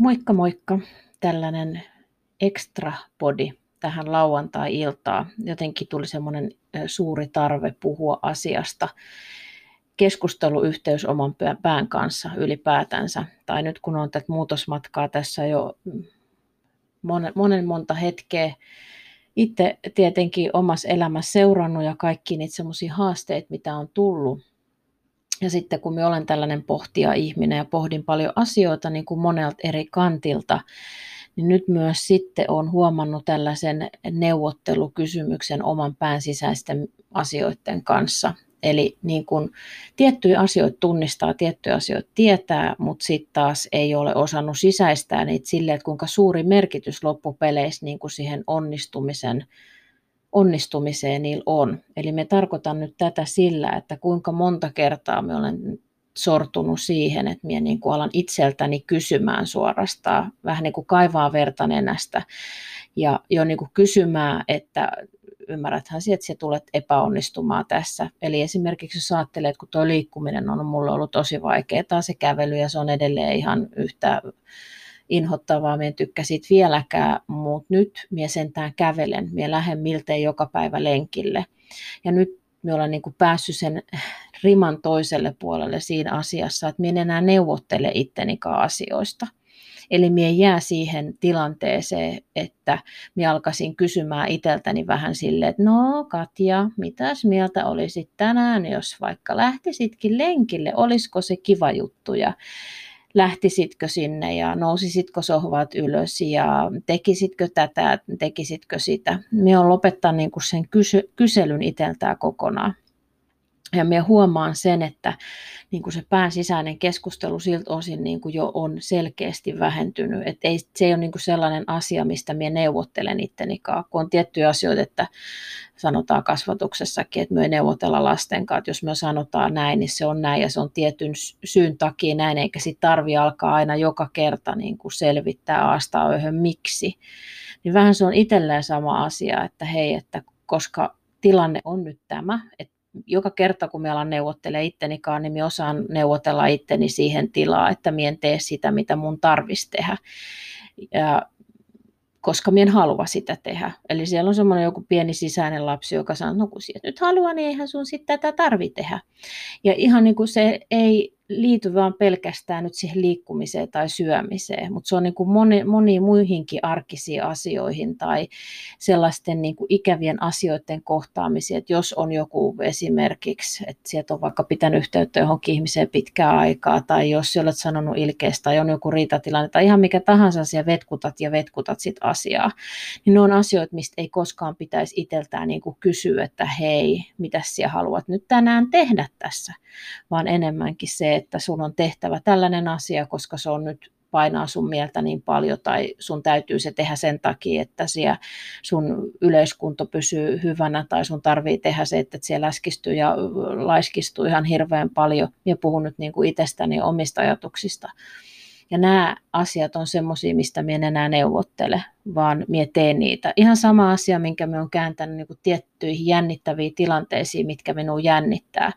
Moikka moikka, tällainen extra body tähän lauantai-iltaan. Jotenkin tuli semmoinen suuri tarve puhua asiasta, keskusteluyhteys oman pään kanssa ylipäätänsä. Tai nyt kun on tätä muutosmatkaa tässä jo monen, monen monta hetkeä, itse tietenkin omassa elämässä seurannut ja kaikki niitä semmoisia haasteita, mitä on tullut, ja sitten kun me olen tällainen pohtia ihminen ja pohdin paljon asioita niin kuin monelta eri kantilta, niin nyt myös sitten olen huomannut tällaisen neuvottelukysymyksen oman pään sisäisten asioiden kanssa. Eli niin kuin tiettyjä asioita tunnistaa, tiettyjä asioita tietää, mutta sitten taas ei ole osannut sisäistää niitä silleen, että kuinka suuri merkitys loppupeleissä niin kuin siihen onnistumisen onnistumiseen niillä on. Eli me tarkoitan nyt tätä sillä, että kuinka monta kertaa me olen sortunut siihen, että minä niin kuin alan itseltäni kysymään suorastaan, vähän niin kuin kaivaa verta nenästä ja jo niin kuin kysymään, että ymmärräthän sinä, että sinä tulet epäonnistumaan tässä. Eli esimerkiksi jos ajattelet, että kun tuo liikkuminen on mulle ollut tosi vaikeaa, se kävely ja se on edelleen ihan yhtä inhottavaa, minä en tykkää siitä vieläkään, mutta nyt minä sentään kävelen, minä lähden miltei joka päivä lenkille. Ja nyt minä olen niin kuin päässyt sen riman toiselle puolelle siinä asiassa, että minä en enää neuvottele ittenikaan asioista. Eli minä jää siihen tilanteeseen, että minä alkaisin kysymään itseltäni vähän silleen, että no Katja, mitäs mieltä olisit tänään, jos vaikka lähtisitkin lenkille, olisiko se kiva juttu? Ja lähtisitkö sinne ja nousisitko sohvat ylös ja tekisitkö tätä, tekisitkö sitä. Me on lopettaa niin kuin sen kysy- kyselyn itseltään kokonaan. Ja me huomaan sen, että niin kuin se pään sisäinen keskustelu siltä osin niin kuin jo on selkeästi vähentynyt. Et ei, se ei ole niin kuin sellainen asia, mistä minä neuvottelen ittenikaan, kun on tiettyjä asioita, että sanotaan kasvatuksessakin, että me ei neuvotella lasten kanssa. Että jos me sanotaan näin, niin se on näin ja se on tietyn syyn takia näin, eikä sitten tarvi alkaa aina joka kerta niin kuin selvittää aastaa yhden miksi. Niin vähän se on itselleen sama asia, että hei, että koska tilanne on nyt tämä, että joka kerta kun me alan neuvottelemaan ittenikaan, niin me osaan neuvotella itteni siihen tilaa, että mien tee sitä, mitä mun tarvitsisi tehdä. Ja koska minä en halua sitä tehdä. Eli siellä on semmoinen joku pieni sisäinen lapsi, joka sanoo, no kun nyt haluaa, niin eihän sun sitten tätä tarvi tehdä. Ja ihan niin kuin se ei liity vaan pelkästään nyt siihen liikkumiseen tai syömiseen, mutta se on niin kuin moni, moni muihinkin arkisiin asioihin tai sellaisten niin kuin ikävien asioiden kohtaamisia, että jos on joku esimerkiksi, että sieltä on vaikka pitänyt yhteyttä johonkin ihmiseen pitkää aikaa tai jos olet sanonut ilkeästä tai on joku riitatilanne tai ihan mikä tahansa asia, vetkutat ja vetkutat sit asiaa, niin ne on asioita, mistä ei koskaan pitäisi itseltään niin kuin kysyä, että hei, mitä sinä haluat nyt tänään tehdä tässä, vaan enemmänkin se, että sun on tehtävä tällainen asia, koska se on nyt painaa sun mieltä niin paljon tai sun täytyy se tehdä sen takia, että siellä sun yleiskunto pysyy hyvänä tai sun tarvii tehdä se, että siellä läskistyy ja laiskistuu ihan hirveän paljon. Ja puhun nyt niin kuin itsestäni omista ajatuksista. Ja nämä asiat on semmoisia, mistä minä en enää neuvottele, vaan minä teen niitä. Ihan sama asia, minkä me on kääntänyt niin kuin tiettyihin jännittäviin tilanteisiin, mitkä minua jännittää.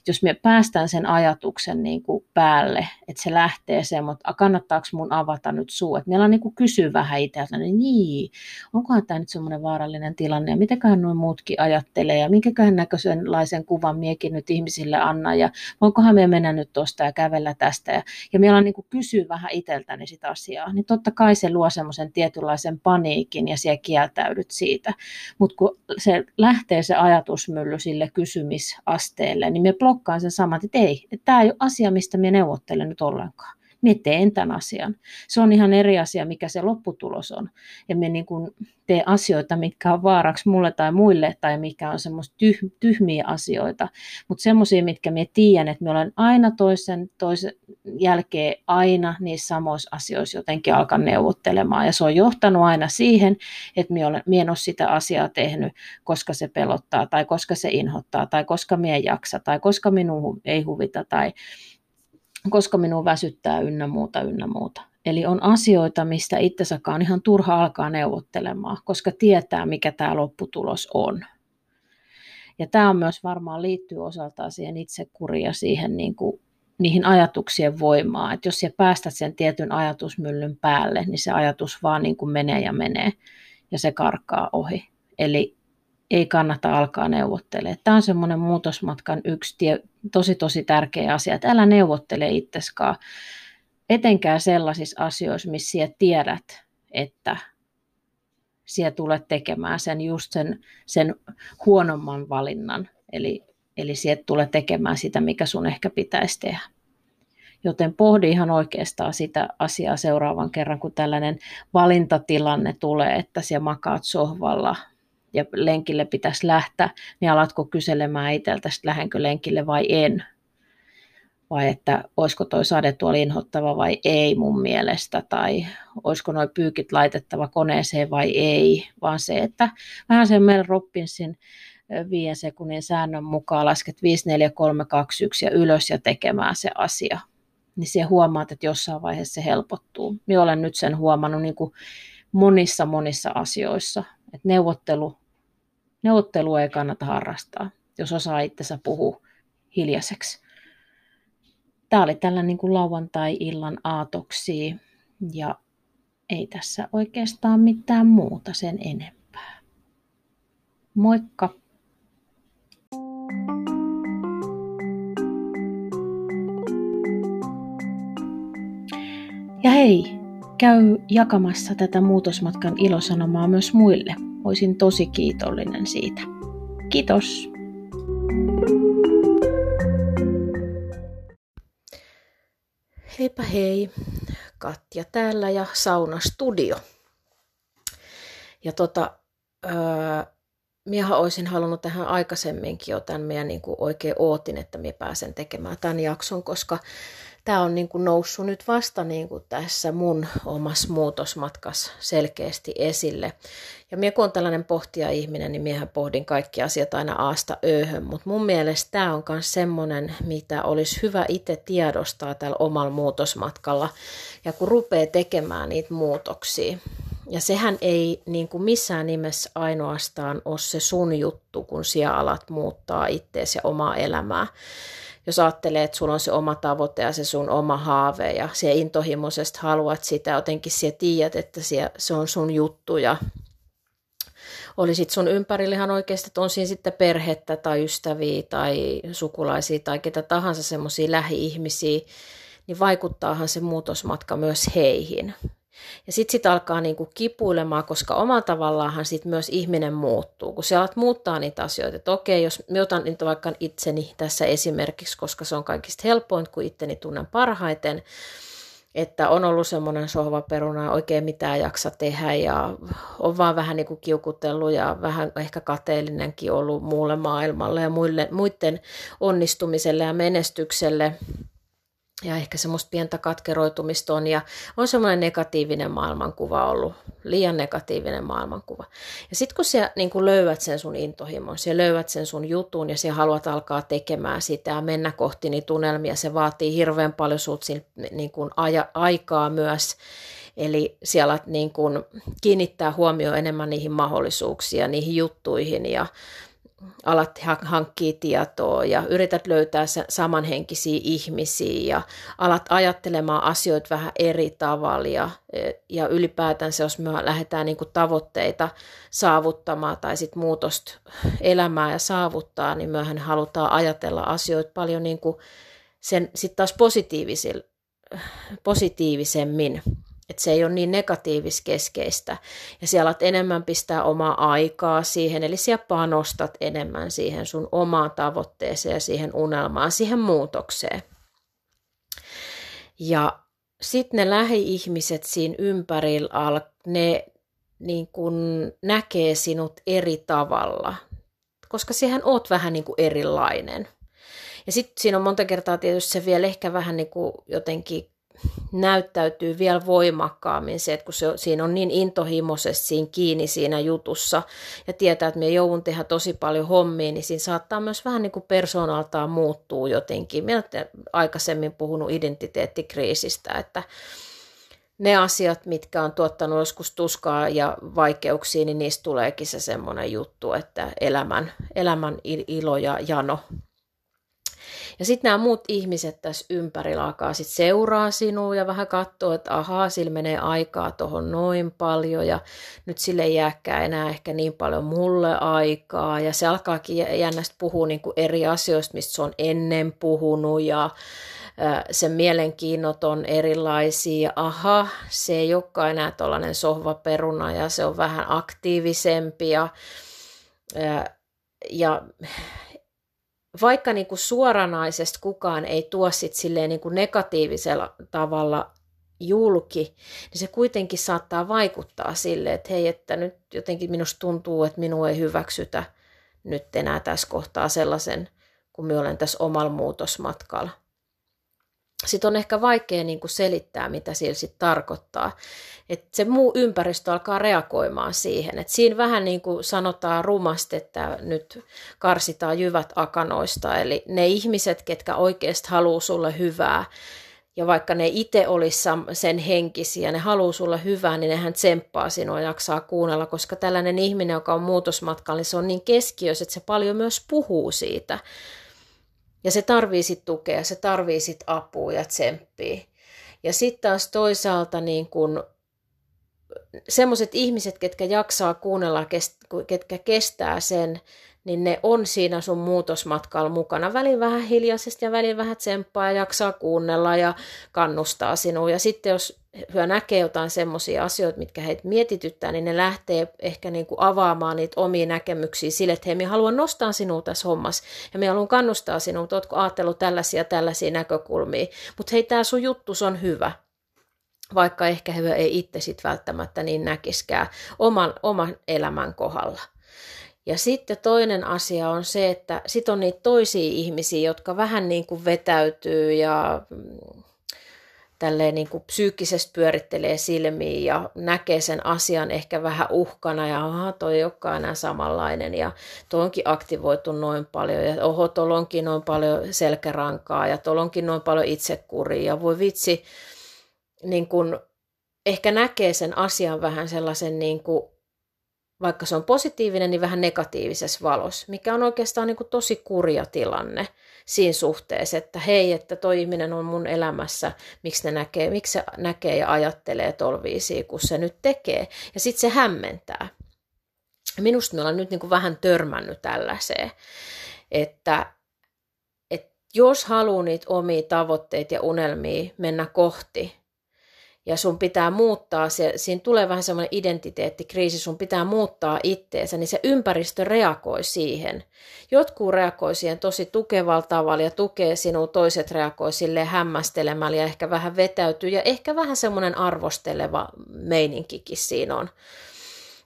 Et jos me päästään sen ajatuksen niin kuin päälle, että se lähtee se, mutta kannattaako mun avata nyt suu, että meillä on niin kuin kysyä vähän itseltä, niin, niin onkohan tämä nyt semmoinen vaarallinen tilanne? Ja mitäköhän nuo muutkin ajattelee? Ja minkäköhän näköisenlaisen kuvan miekin nyt ihmisille anna ja voinkohan me mennä nyt tuosta ja kävellä tästä? Ja, ja meillä on niin kuin kysyä vähän itseltäni sitä asiaa, niin totta kai se luo semmoisen tietynlaisen paniikin ja siellä kieltäydyt siitä. Mutta kun se lähtee se ajatusmylly sille kysymisasteelle, niin me blokkaan sen saman, että ei, tämä ei ole asia, mistä me neuvottelen nyt ollenkaan. Minä teen tämän asian. Se on ihan eri asia, mikä se lopputulos on. Ja me niin kuin tee asioita, mitkä on vaaraksi mulle tai muille, tai mikä on semmoista tyh- tyhmiä asioita. Mutta semmoisia, mitkä me tiedän, että me olen aina toisen, toisen jälkeen aina niissä samoissa asioissa jotenkin alkaa neuvottelemaan. Ja se on johtanut aina siihen, että minä, olen, minä en ole sitä asiaa tehnyt, koska se pelottaa, tai koska se inhottaa, tai koska minä en jaksa, tai koska minun ei huvita, tai koska minun väsyttää ynnä muuta, ynnä muuta. Eli on asioita, mistä itsensäkaan on ihan turha alkaa neuvottelemaan, koska tietää, mikä tämä lopputulos on. Ja tämä on myös varmaan liittyy osaltaan siihen itsekuriin ja siihen niin kuin, niihin ajatuksien voimaan. Että jos sä päästät sen tietyn ajatusmyllyn päälle, niin se ajatus vaan niin kuin menee ja menee ja se karkaa ohi. Eli ei kannata alkaa neuvottelemaan. Tämä on semmoinen muutosmatkan yksi tie, tosi tosi tärkeä asia, että älä neuvottele itseskaan, etenkään sellaisissa asioissa, missä sinä tiedät, että sinä tulet tekemään sen just sen, sen huonomman valinnan, eli, eli sinä tulet tekemään sitä, mikä sun ehkä pitäisi tehdä. Joten pohdi ihan oikeastaan sitä asiaa seuraavan kerran, kun tällainen valintatilanne tulee, että siellä makaat sohvalla ja lenkille pitäisi lähteä, niin alatko kyselemään itseltä, että lähdenkö lenkille vai en. Vai että olisiko toi sadetuoli inhottava vai ei mun mielestä, tai olisiko noin pyykit laitettava koneeseen vai ei, vaan se, että vähän sen Mel Robbinsin viiden sekunnin säännön mukaan lasket 5, 4, 3, 2, 1 ja ylös ja tekemään se asia. Niin siellä huomaat, että jossain vaiheessa se helpottuu. Minä olen nyt sen huomannut niin kuin monissa monissa asioissa. Että neuvottelu Neuvottelua ei kannata harrastaa, jos osaa itsensä puhua hiljaiseksi. Tämä oli tällä niin kuin lauantai-illan aatoksi ja ei tässä oikeastaan mitään muuta sen enempää. Moikka! Ja hei, käy jakamassa tätä muutosmatkan ilosanomaa myös muille Olisin tosi kiitollinen siitä. Kiitos! Heipä hei, Katja täällä ja Sauna Studio. Ja tota, öö, olisin halunnut tähän aikaisemminkin jo tämän meidän niin oikein ootin, että minä pääsen tekemään tämän jakson, koska tämä on niin kuin noussut nyt vasta niin kuin tässä mun omassa muutosmatkassa selkeästi esille. Ja minä kun on tällainen pohtia ihminen, niin miehän pohdin kaikki asiat aina aasta ööhön, mutta mun mielestä tämä on myös semmoinen, mitä olisi hyvä itse tiedostaa tällä omalla muutosmatkalla. Ja kun rupeaa tekemään niitä muutoksia, ja sehän ei niin kuin missään nimessä ainoastaan ole se sun juttu, kun siellä alat muuttaa itseäsi ja omaa elämää, jos ajattelee, että sulla on se oma tavoite ja se sun oma haave ja se intohimoisesti haluat sitä, jotenkin siellä tiedät, että se on sun juttu ja olisit sun ympärillä ihan oikeasti, että on siinä sitten perhettä tai ystäviä tai sukulaisia tai ketä tahansa semmoisia lähi-ihmisiä, niin vaikuttaahan se muutosmatka myös heihin. Ja sitten sit alkaa niinku kipuilemaan, koska omalla tavallaanhan sit myös ihminen muuttuu. Kun sä alat muuttaa niitä asioita, että okei, jos mä otan nyt vaikka itseni tässä esimerkiksi, koska se on kaikista helpoin, kun itteni tunnen parhaiten, että on ollut semmoinen sohvaperuna, oikein mitään jaksa tehdä ja on vaan vähän niin kuin kiukutellut ja vähän ehkä kateellinenkin ollut muulle maailmalle ja muille, muiden onnistumiselle ja menestykselle ja ehkä semmoista pientä katkeroitumista on, ja on semmoinen negatiivinen maailmankuva ollut, liian negatiivinen maailmankuva. Ja sitten kun sä niin kun löydät sen sun intohimon, sä löydät sen sun jutun, ja sä haluat alkaa tekemään sitä ja mennä kohti niitä tunnelmia, se vaatii hirveän paljon sut niin kun aja, aikaa myös, Eli siellä niin kun kiinnittää huomioon enemmän niihin mahdollisuuksiin niihin juttuihin ja alat hankkia tietoa ja yrität löytää samanhenkisiä ihmisiä ja alat ajattelemaan asioita vähän eri tavalla ja, ja ylipäätänsä jos me lähdetään niin tavoitteita saavuttamaan tai sit muutosta elämää ja saavuttaa, niin myöhän halutaan ajatella asioita paljon niin kuin sen sitten taas positiivisemmin että se ei ole niin negatiiviskeskeistä. Ja siellä alat enemmän pistää omaa aikaa siihen, eli siellä panostat enemmän siihen sun omaan tavoitteeseen ja siihen unelmaan, siihen muutokseen. Ja sitten ne lähi-ihmiset siinä ympärillä, ne niin kun näkee sinut eri tavalla, koska siihen oot vähän niin kuin erilainen. Ja sitten siinä on monta kertaa tietysti se vielä ehkä vähän niin kuin jotenkin näyttäytyy vielä voimakkaammin se, että kun se, siinä on niin intohimoisesti siinä kiinni siinä jutussa ja tietää, että me joudun tehdä tosi paljon hommia, niin siinä saattaa myös vähän niin kuin persoonaltaan muuttuu jotenkin. Minä olen aikaisemmin puhunut identiteettikriisistä, että ne asiat, mitkä on tuottanut joskus tuskaa ja vaikeuksia, niin niistä tuleekin se semmoinen juttu, että elämän, elämän ilo ja jano ja sitten nämä muut ihmiset tässä ympärillä alkaa sitten seuraa sinua ja vähän katsoa, että ahaa, sillä menee aikaa tuohon noin paljon ja nyt sille ei jääkään enää ehkä niin paljon mulle aikaa. Ja se alkaakin jännästi puhua niin kuin eri asioista, mistä se on ennen puhunut ja sen mielenkiinnot on erilaisia. Aha, se ei olekaan enää tuollainen sohvaperuna ja se on vähän aktiivisempi ja, ja vaikka niin kuin suoranaisesti kukaan ei tuo sit silleen niin kuin negatiivisella tavalla julki, niin se kuitenkin saattaa vaikuttaa sille, että hei, että nyt jotenkin minusta tuntuu, että minua ei hyväksytä nyt enää tässä kohtaa sellaisen, kun minä olen tässä omalla muutosmatkalla sitten on ehkä vaikea niin kuin selittää, mitä sillä sitten tarkoittaa. Et se muu ympäristö alkaa reagoimaan siihen. Et siinä vähän niin kuin sanotaan rumasti, että nyt karsitaan jyvät akanoista. Eli ne ihmiset, ketkä oikeasti haluaa sulle hyvää, ja vaikka ne itse olisi sen henkisiä, ne haluaa sulle hyvää, niin nehän tsemppaa sinua ja jaksaa kuunnella, koska tällainen ihminen, joka on muutosmatkalla, niin se on niin keskiössä, että se paljon myös puhuu siitä. Ja se tarvii sit tukea, se tarvii sit apua ja tsemppiä. Ja sitten taas toisaalta niin kun semmoiset ihmiset, ketkä jaksaa kuunnella, ketkä kestää sen, niin ne on siinä sun muutosmatkalla mukana. Välin vähän hiljaisesti ja välin vähän tsemppaa ja jaksaa kuunnella ja kannustaa sinua. Ja sitten jos hyö näkee jotain semmoisia asioita, mitkä heitä mietityttää, niin ne lähtee ehkä niin kuin avaamaan niitä omia näkemyksiä sille, että hei, minä haluan nostaa sinua tässä hommassa ja minä haluan kannustaa sinua, että oletko ajatellut tällaisia tällaisia näkökulmia. Mutta hei, tämä sun juttu on hyvä vaikka ehkä he ei itse sit välttämättä niin näkiskään oman, oman elämän kohdalla. Ja sitten toinen asia on se, että sit on niitä toisia ihmisiä, jotka vähän niin kuin vetäytyy ja mm, tälleen niin kuin psyykkisesti pyörittelee silmiin ja näkee sen asian ehkä vähän uhkana ja aha, toi ei olekaan enää samanlainen ja toi onkin aktivoitu noin paljon ja oho, tuolla onkin noin paljon selkärankaa ja tuolla onkin noin paljon itsekuria ja voi vitsi, niin kuin ehkä näkee sen asian vähän sellaisen niin kuin vaikka se on positiivinen, niin vähän negatiivisessa valossa, mikä on oikeastaan niin kuin tosi kurja tilanne siinä suhteessa, että hei, että toi ihminen on mun elämässä, miksi, ne näkee, miksi se näkee ja ajattelee tolviisiin, kun se nyt tekee. Ja sitten se hämmentää. Minusta me ollaan nyt niin kuin vähän törmännyt tällaiseen, että, että jos haluaa niitä omia tavoitteita ja unelmia mennä kohti, ja sun pitää muuttaa, se, siinä tulee vähän semmoinen identiteettikriisi, sun pitää muuttaa itteensä, niin se ympäristö reagoi siihen. Jotkut reagoi siihen tosi tukevalla tavalla ja tukee sinua, toiset reagoi sille hämmästelemällä ja ehkä vähän vetäytyy ja ehkä vähän semmoinen arvosteleva meininkikin siinä on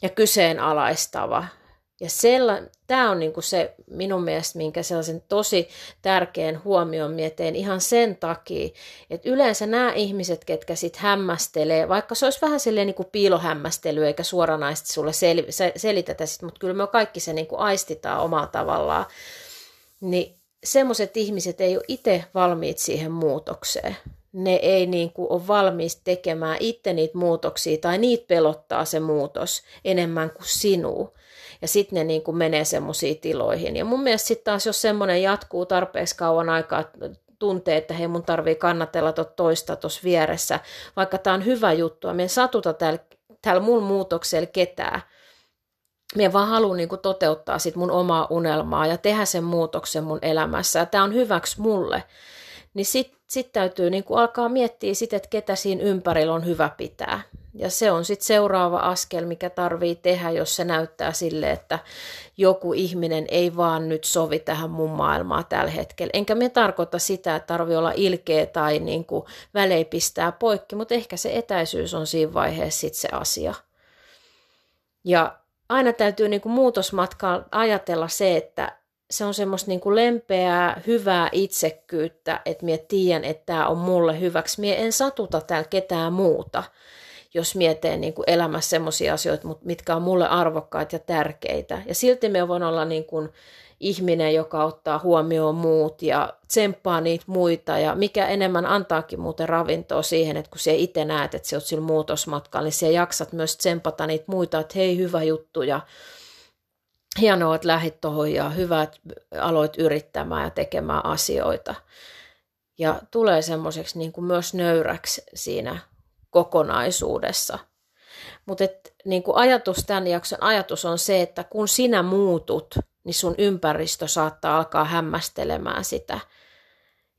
ja kyseenalaistava. Ja tämä on niinku se minun mielestä, minkä sellaisen tosi tärkeän huomion mieteen ihan sen takia, että yleensä nämä ihmiset, ketkä sitten hämmästelee, vaikka se olisi vähän silleen niinku piilohämmästely eikä suoranaisesti sulle sel- selitetä sit, mutta kyllä me kaikki se niinku aistitaan omalla tavallaan, niin semmoiset ihmiset ei ole itse valmiit siihen muutokseen. Ne ei niin kuin ole valmiit tekemään itse niitä muutoksia tai niitä pelottaa se muutos enemmän kuin sinua ja sitten ne niin kuin menee semmoisiin tiloihin. Ja mun mielestä sitten taas, jos semmoinen jatkuu tarpeeksi kauan aikaa, tuntee, että hei mun tarvii kannatella tot toista tuossa vieressä, vaikka tämä on hyvä juttu, ja satuta täällä, täällä mun muutoksella ketään, Mie vaan haluan niin toteuttaa sit mun omaa unelmaa ja tehdä sen muutoksen mun elämässä. Ja tämä on hyväksi mulle. Niin sitten sit täytyy niin alkaa miettiä sit, että ketä siinä ympärillä on hyvä pitää. Ja se on sitten seuraava askel, mikä tarvii tehdä, jos se näyttää sille, että joku ihminen ei vaan nyt sovi tähän mun maailmaan tällä hetkellä. Enkä me tarkoita sitä, että tarvii olla ilkeä tai niin kuin välein pistää poikki, mutta ehkä se etäisyys on siinä vaiheessa sitten se asia. Ja aina täytyy niin kuin ajatella se, että se on semmoista niin kuin lempeää, hyvää itsekkyyttä, että minä tiedän, että tämä on mulle hyväksi. Mie en satuta täällä ketään muuta, jos mietin niin kuin elämässä semmoisia asioita, mitkä on mulle arvokkaita ja tärkeitä. Ja silti me voin olla niin kuin ihminen, joka ottaa huomioon muut ja tsemppaa niitä muita ja mikä enemmän antaakin muuten ravintoa siihen, että kun se itse näet, että sä oot sillä muutosmatkalla, niin sä jaksat myös tsempata niitä muita, että hei hyvä juttu ja hienoa, että lähit tuohon ja hyvä, että aloit yrittämään ja tekemään asioita. Ja tulee semmoiseksi niin myös nöyräksi siinä kokonaisuudessa. Mutta niin ajatus, tämän jakson ajatus on se, että kun sinä muutut, niin sun ympäristö saattaa alkaa hämmästelemään sitä –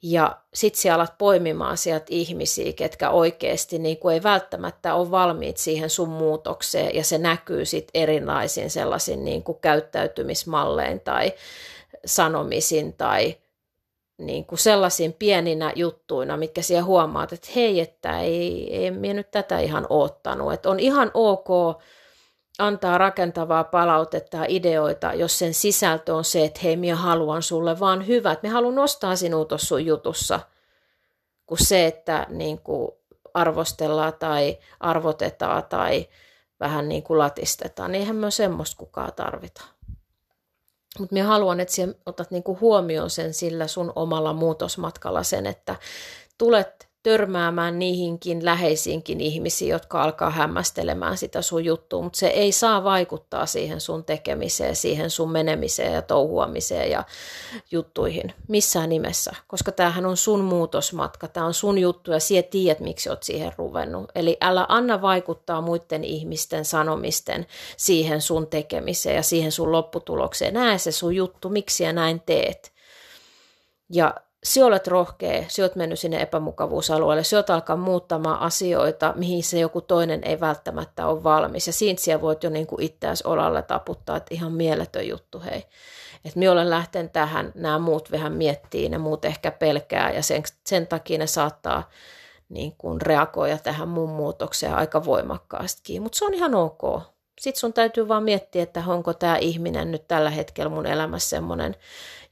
ja sitten sä alat poimimaan sieltä ihmisiä, ketkä oikeasti niin kuin ei välttämättä ole valmiit siihen sun muutokseen, ja se näkyy sitten erilaisin sellaisin niin kuin käyttäytymismallein tai sanomisin tai niin kuin sellaisin pieninä juttuina, mitkä siellä huomaat, että hei, että ei, ei minä nyt tätä ihan oottanut. Että on ihan ok antaa rakentavaa palautetta ja ideoita, jos sen sisältö on se, että hei, minä haluan sulle vaan että me haluan nostaa sinua tuossa sun jutussa, kuin se, että niin kuin arvostellaan tai arvotetaan tai vähän niin kuin latistetaan, niin eihän me semmoista kukaan tarvita. Mutta minä haluan, että sinä otat niin kuin huomioon sen sillä sun omalla muutosmatkalla sen, että tulet törmäämään niihinkin läheisiinkin ihmisiin, jotka alkaa hämmästelemään sitä sun juttua, mutta se ei saa vaikuttaa siihen sun tekemiseen, siihen sun menemiseen ja touhuamiseen ja juttuihin missään nimessä, koska tämähän on sun muutosmatka, tämä on sun juttu ja sie tiedät, miksi oot siihen ruvennut. Eli älä anna vaikuttaa muiden ihmisten sanomisten siihen sun tekemiseen ja siihen sun lopputulokseen. Näe se sun juttu, miksi ja näin teet. Ja sinä olet rohkea, sinä olet mennyt sinne epämukavuusalueelle, sinä olet alkaa muuttamaan asioita, mihin se joku toinen ei välttämättä ole valmis. Ja siinä sinä voit jo niin itseäsi olalle taputtaa, että ihan mieletön juttu, hei. Että minä olen lähten tähän, nämä muut vähän miettii, ne muut ehkä pelkää ja sen, sen takia ne saattaa niin kuin reagoida tähän mun muutokseen aika voimakkaastikin. Mutta se on ihan ok. Sitten sun täytyy vaan miettiä, että onko tämä ihminen nyt tällä hetkellä mun elämässä semmoinen,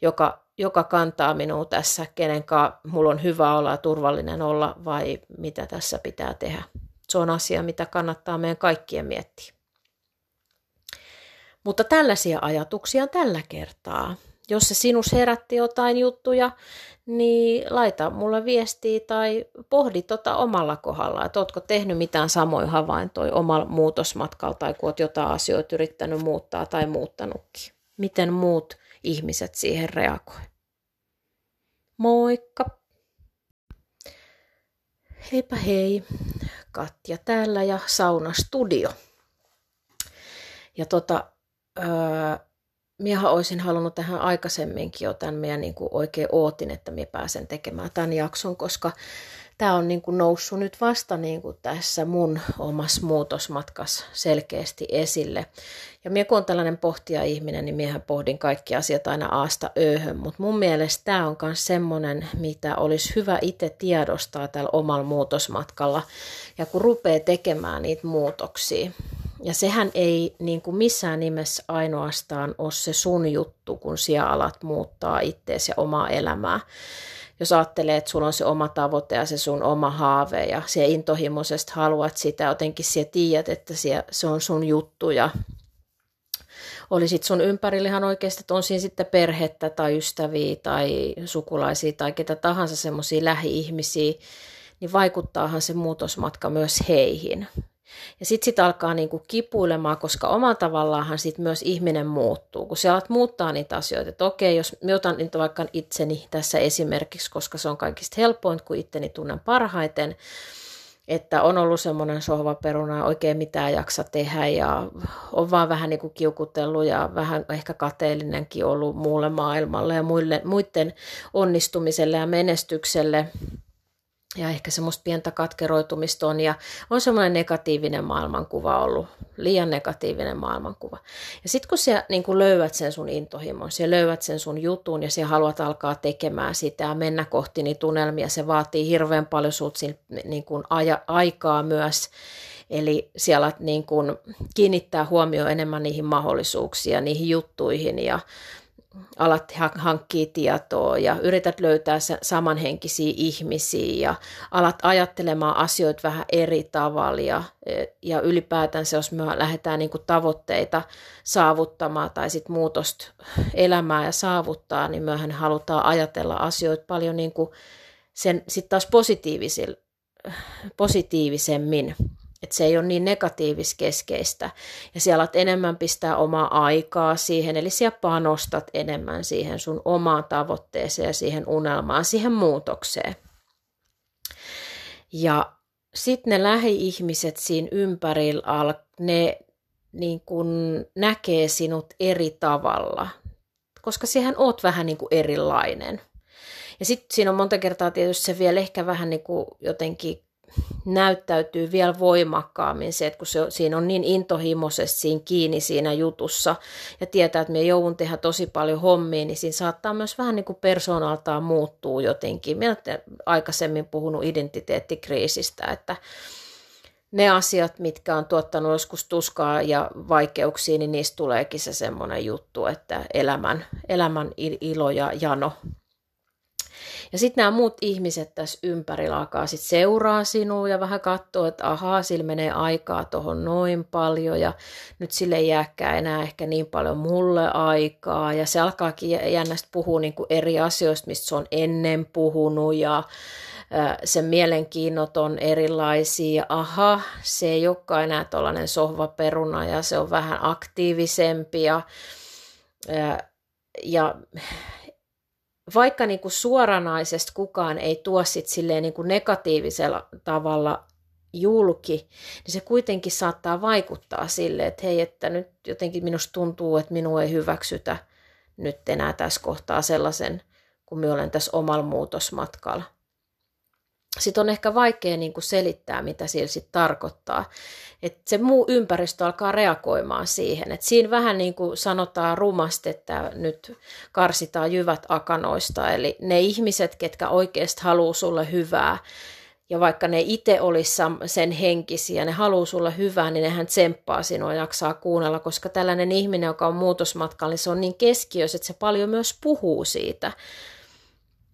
joka joka kantaa minua tässä, kenen mulla on hyvä olla ja turvallinen olla vai mitä tässä pitää tehdä. Se on asia, mitä kannattaa meidän kaikkien miettiä. Mutta tällaisia ajatuksia tällä kertaa. Jos se sinus herätti jotain juttuja, niin laita mulle viestiä tai pohdi tota omalla kohdalla, että ootko tehnyt mitään samoja havaintoja omalla muutosmatkalla tai kun oot jotain asioita yrittänyt muuttaa tai muuttanutkin. Miten muut ihmiset siihen reagoi. Moikka! Heipä hei, Katja täällä ja Sauna Studio. Ja tota, öö, minähän olisin halunnut tähän aikaisemminkin jo tämän meidän niin oikein ootin, että minä pääsen tekemään tämän jakson, koska tämä on niin kuin noussut nyt vasta niin kuin tässä mun omassa muutosmatkassa selkeästi esille. Ja minä kun on tällainen pohtia ihminen, niin miehän pohdin kaikki asiat aina aasta ööhön, mutta mun mielestä tämä on myös semmoinen, mitä olisi hyvä itse tiedostaa tällä omalla muutosmatkalla. Ja kun rupeaa tekemään niitä muutoksia, ja sehän ei niin kuin missään nimessä ainoastaan ole se sun juttu, kun siellä alat muuttaa itseäsi ja omaa elämää, jos ajattelee, että sulla on se oma tavoite ja se sun oma haave ja se intohimoisesti haluat sitä, jotenkin siellä tiedät, että se on sun juttu ja olisit sun ympärillä ihan oikeasti, että on siinä sitten perhettä tai ystäviä tai sukulaisia tai ketä tahansa semmoisia lähi-ihmisiä, niin vaikuttaahan se muutosmatka myös heihin. Ja sitten sit alkaa niinku kipuilemaan, koska omalla tavallaanhan sit myös ihminen muuttuu. Kun sä alat muuttaa niitä asioita, että okei, jos mä otan nyt vaikka itseni tässä esimerkiksi, koska se on kaikista helpoin, kun itteni tunnen parhaiten, että on ollut semmoinen sohvaperuna, oikein mitään jaksa tehdä ja on vaan vähän niin kuin kiukutellut ja vähän ehkä kateellinenkin ollut muulle maailmalle ja muille, muiden onnistumiselle ja menestykselle – ja ehkä semmoista pientä katkeroitumista on, ja on semmoinen negatiivinen maailmankuva ollut, liian negatiivinen maailmankuva. Ja sitten kun sä niin kun löydät sen sun intohimon, sä löydät sen sun jutun, ja sä haluat alkaa tekemään sitä ja mennä kohti niitä tunnelmia, se vaatii hirveän paljon sut niin kun aja, aikaa myös, Eli siellä niin kun kiinnittää huomioon enemmän niihin mahdollisuuksiin niihin juttuihin ja alat hankkia tietoa ja yrität löytää samanhenkisiä ihmisiä ja alat ajattelemaan asioita vähän eri tavalla ja, ja ylipäätänsä jos me lähdetään niin tavoitteita saavuttamaan tai sit muutosta elämää ja saavuttaa, niin myöhän halutaan ajatella asioita paljon niin sen sit taas positiivisemmin että se ei ole niin negatiiviskeskeistä. Ja siellä alat enemmän pistää omaa aikaa siihen, eli siellä panostat enemmän siihen sun omaan tavoitteeseen ja siihen unelmaan, siihen muutokseen. Ja sitten ne lähi-ihmiset siinä ympärillä, ne niin kun näkee sinut eri tavalla, koska siihen oot vähän niin kuin erilainen. Ja sitten siinä on monta kertaa tietysti se vielä ehkä vähän niin kuin jotenkin näyttäytyy vielä voimakkaammin se, että kun se, siinä on niin intohimoisesti siinä kiinni siinä jutussa ja tietää, että me joudun tehdä tosi paljon hommia, niin siinä saattaa myös vähän niin kuin persoonaltaan muuttuu jotenkin. Minä olen aikaisemmin puhunut identiteettikriisistä, että ne asiat, mitkä on tuottanut joskus tuskaa ja vaikeuksia, niin niistä tuleekin se semmoinen juttu, että elämän, elämän ilo ja jano ja sitten nämä muut ihmiset tässä ympärillä alkaa sitten seuraa sinua ja vähän katsoa, että ahaa, sillä menee aikaa tuohon noin paljon ja nyt sille ei jääkään enää ehkä niin paljon mulle aikaa. Ja se alkaakin jännästi puhua niin kuin eri asioista, mistä se on ennen puhunut ja sen mielenkiinnot on erilaisia. Aha, se ei olekaan enää tuollainen sohvaperuna ja se on vähän aktiivisempi ja, ja vaikka niin kuin suoranaisesti kukaan ei tuo sit silleen niin kuin negatiivisella tavalla julki, niin se kuitenkin saattaa vaikuttaa sille, että hei, että nyt jotenkin minusta tuntuu, että minua ei hyväksytä nyt enää tässä kohtaa sellaisen, kun minä olen tässä omalla muutosmatkalla sitten on ehkä vaikea niin kuin selittää, mitä sillä sitten tarkoittaa. Et se muu ympäristö alkaa reagoimaan siihen. Et siinä vähän niin kuin sanotaan rumasti, että nyt karsitaan jyvät akanoista. Eli ne ihmiset, ketkä oikeasti haluaa sulle hyvää, ja vaikka ne itse olisi sen henkisiä, ne haluaa sulle hyvää, niin nehän tsemppaa sinua ja jaksaa kuunnella, koska tällainen ihminen, joka on muutosmatkalla, niin se on niin keskiössä, että se paljon myös puhuu siitä.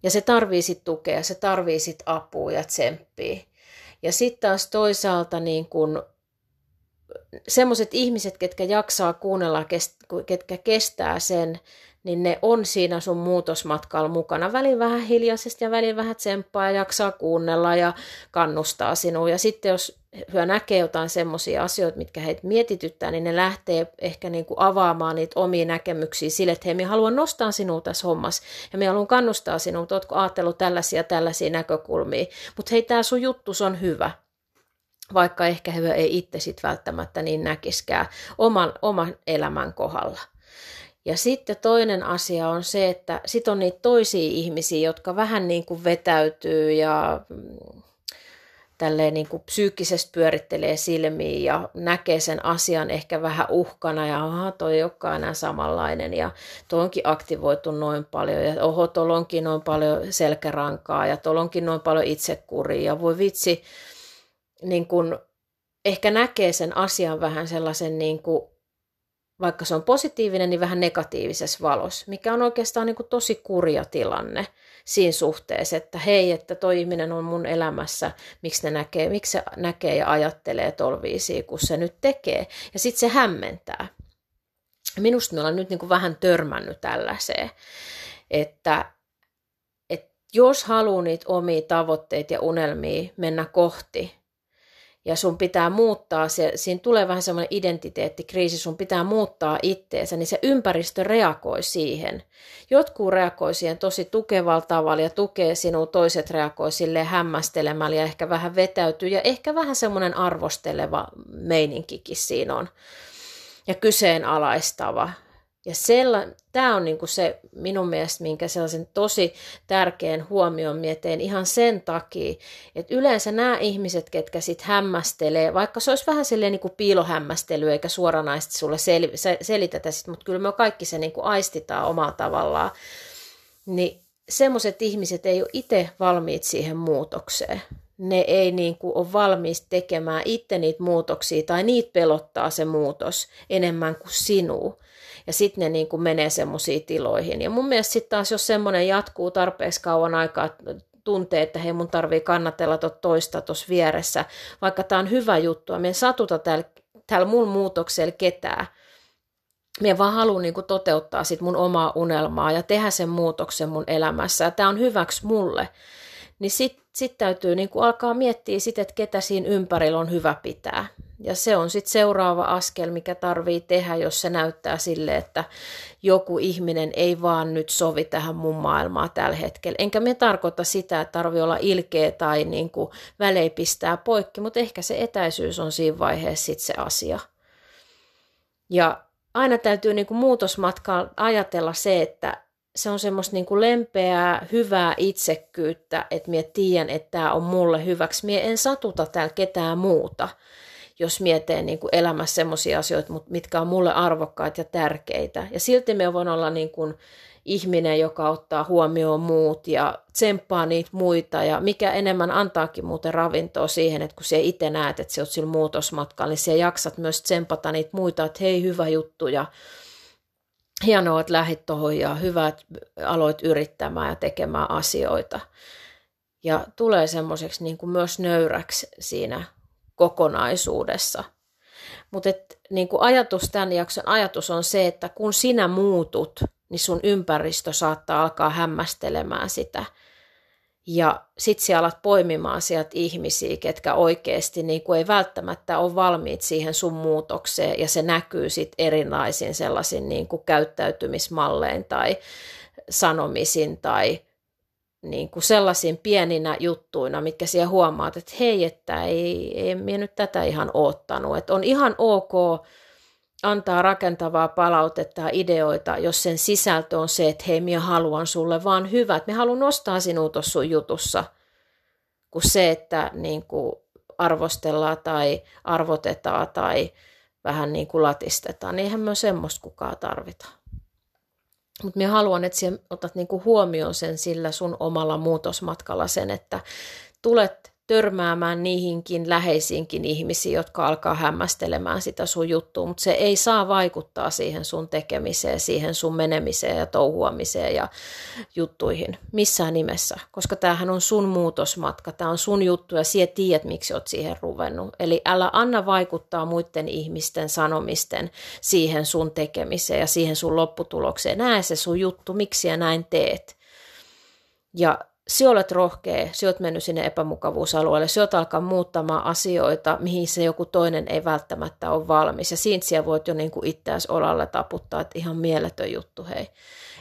Ja se tarvii sit tukea, se tarvii sit apua ja tsemppiä. Ja sitten taas toisaalta niin kun semmoiset ihmiset, ketkä jaksaa kuunnella, ketkä kestää sen, niin ne on siinä sun muutosmatkalla mukana. Välin vähän hiljaisesti ja välin vähän tsemppaa ja jaksaa kuunnella ja kannustaa sinua. Ja sitten jos hyö näkee jotain semmoisia asioita, mitkä heitä mietityttää, niin ne lähtee ehkä niin kuin avaamaan niitä omia näkemyksiä sille, että hei, minä haluan nostaa sinua tässä hommassa ja minä haluan kannustaa sinua, että oletko ajatellut tällaisia tällaisia näkökulmia. Mutta hei, tämä sun juttu on hyvä vaikka ehkä he ei itse sit välttämättä niin näkiskään oman, oman elämän kohdalla. Ja sitten toinen asia on se, että sit on niitä toisia ihmisiä, jotka vähän niin kuin vetäytyy ja mm, tälleen niin kuin psyykkisesti pyörittelee silmiin ja näkee sen asian ehkä vähän uhkana ja aha, toi ei olekaan enää samanlainen ja tuo onkin aktivoitu noin paljon ja oho, tuolla onkin noin paljon selkärankaa ja tuolla onkin noin paljon itsekuria ja voi vitsi, niin kuin ehkä näkee sen asian vähän sellaisen niin kuin vaikka se on positiivinen, niin vähän negatiivisessa valossa, mikä on oikeastaan niin kuin tosi kurja tilanne siinä suhteessa, että hei, että toi ihminen on mun elämässä, miksi, ne näkee, miksi se näkee ja ajattelee tolviisiin, kun se nyt tekee. Ja sitten se hämmentää. Minusta me ollaan nyt niin kuin vähän törmännyt tällaiseen, että, että jos haluaa niitä omia tavoitteita ja unelmia mennä kohti, ja sun pitää muuttaa, se, siinä tulee vähän semmoinen identiteettikriisi, sun pitää muuttaa itteensä, niin se ympäristö reagoi siihen. Jotkut reagoi siihen tosi tukevalla tavalla ja tukee sinua, toiset reagoi sille hämmästelemällä ja ehkä vähän vetäytyy ja ehkä vähän semmoinen arvosteleva meininkikin siinä on ja kyseenalaistava. Ja tämä on niinku se minun mielestä, minkä sellaisen tosi tärkeän huomion mieteen ihan sen takia, että yleensä nämä ihmiset, ketkä sitten hämmästelee, vaikka se olisi vähän silleen niinku piilohämmästely eikä suoranaisesti sulle sel- selitetä sit, mutta kyllä me kaikki se niinku aistitaan omalla tavallaan, niin semmoiset ihmiset ei ole itse valmiit siihen muutokseen. Ne ei niin kuin ole valmis tekemään itse niitä muutoksia tai niitä pelottaa se muutos enemmän kuin sinua ja sitten ne niin kuin menee semmoisiin tiloihin. Ja mun mielestä sitten taas, jos semmoinen jatkuu tarpeeksi kauan aikaa, tuntee, että hei mun tarvii kannatella tot toista tuossa vieressä, vaikka tämä on hyvä juttu, me satuta täällä, täällä mun muutoksella ketään, Mie vaan haluan niin toteuttaa sit mun omaa unelmaa ja tehdä sen muutoksen mun elämässä. Ja tämä on hyväksi mulle. Niin sitten sit täytyy niin alkaa miettiä sit, että ketä siinä ympärillä on hyvä pitää. Ja se on sitten seuraava askel, mikä tarvii tehdä, jos se näyttää sille, että joku ihminen ei vaan nyt sovi tähän mun maailmaan tällä hetkellä. Enkä me tarkoita sitä, että tarvii olla ilkeä tai niin kuin välein pistää poikki, mutta ehkä se etäisyys on siinä vaiheessa sitten se asia. Ja aina täytyy niin kuin muutosmatkaan ajatella se, että se on semmoista niin kuin lempeää, hyvää itsekkyyttä, että minä tiedän, että tämä on mulle hyväksi. Minä en satuta täällä ketään muuta jos miettii niin kuin elämässä sellaisia asioita, mitkä on mulle arvokkaita ja tärkeitä. Ja silti me voin olla niin kuin ihminen, joka ottaa huomioon muut ja tsemppaa niitä muita ja mikä enemmän antaakin muuten ravintoa siihen, että kun se itse näet, että sä oot sillä muutosmatkalla, niin sä jaksat myös tsempata niitä muita, että hei hyvä juttu ja hienoa, että lähit tuohon ja hyvä, että aloit yrittämään ja tekemään asioita. Ja tulee semmoiseksi niin kuin myös nöyräksi siinä kokonaisuudessa. Mutta niin ajatus, tämän jakson ajatus on se, että kun sinä muutut, niin sun ympäristö saattaa alkaa hämmästelemään sitä. Ja sit sä alat poimimaan sieltä ihmisiä, ketkä oikeasti niin kuin ei välttämättä ole valmiit siihen sun muutokseen, ja se näkyy sitten erilaisin sellaisin niin kuin käyttäytymismallein tai sanomisin tai niin kuin sellaisiin pieninä juttuina, mitkä siellä huomaat, että hei, että ei, ei minä nyt tätä ihan oottanut. Että on ihan ok antaa rakentavaa palautetta ja ideoita, jos sen sisältö on se, että hei, minä haluan sulle vaan hyvää, että minä haluan nostaa sinua tuossa sun jutussa, kuin se, että niin kuin arvostellaan tai arvotetaan tai vähän niin kuin latistetaan, niin eihän me semmoista kukaan tarvita. Mutta minä haluan, että otat niinku huomioon sen sillä sun omalla muutosmatkalla sen, että tulet törmäämään niihinkin läheisiinkin ihmisiin, jotka alkaa hämmästelemään sitä sun juttua, mutta se ei saa vaikuttaa siihen sun tekemiseen, siihen sun menemiseen ja touhuamiseen ja juttuihin missään nimessä, koska tämähän on sun muutosmatka, tämä on sun juttu ja sie tiedät, miksi oot siihen ruvennut. Eli älä anna vaikuttaa muiden ihmisten sanomisten siihen sun tekemiseen ja siihen sun lopputulokseen. Näe se sun juttu, miksi ja näin teet. Ja sinä olet rohkea, sinä olet mennyt sinne epämukavuusalueelle, sinä olet alkaa muuttamaan asioita, mihin se joku toinen ei välttämättä ole valmis. Ja siitä sinä voit jo niin itseäsi olalle taputtaa, että ihan mieletön juttu, hei.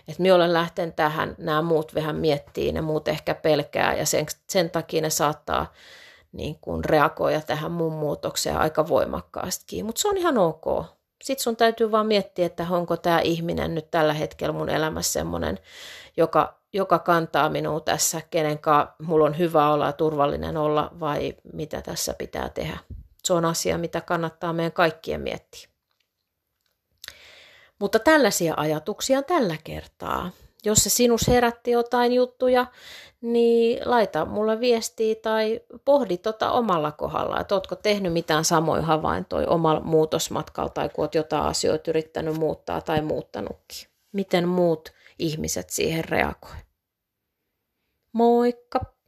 Että minä olen lähten tähän, nämä muut vähän miettii, ne muut ehkä pelkää ja sen, sen takia ne saattaa niin kuin reagoida tähän mun muutokseen aika voimakkaastikin. Mutta se on ihan ok. Sitten sun täytyy vaan miettiä, että onko tämä ihminen nyt tällä hetkellä mun elämässä semmoinen, joka joka kantaa minua tässä, kenen mulla on hyvä olla ja turvallinen olla vai mitä tässä pitää tehdä. Se on asia, mitä kannattaa meidän kaikkien miettiä. Mutta tällaisia ajatuksia tällä kertaa. Jos se sinus herätti jotain juttuja, niin laita mulle viestiä tai pohdi tota omalla kohdalla, että ootko tehnyt mitään samoja havaintoja omalla muutosmatkalla tai kun oot jotain asioita yrittänyt muuttaa tai muuttanutkin. Miten muut ihmiset siihen reagoi. Moikka!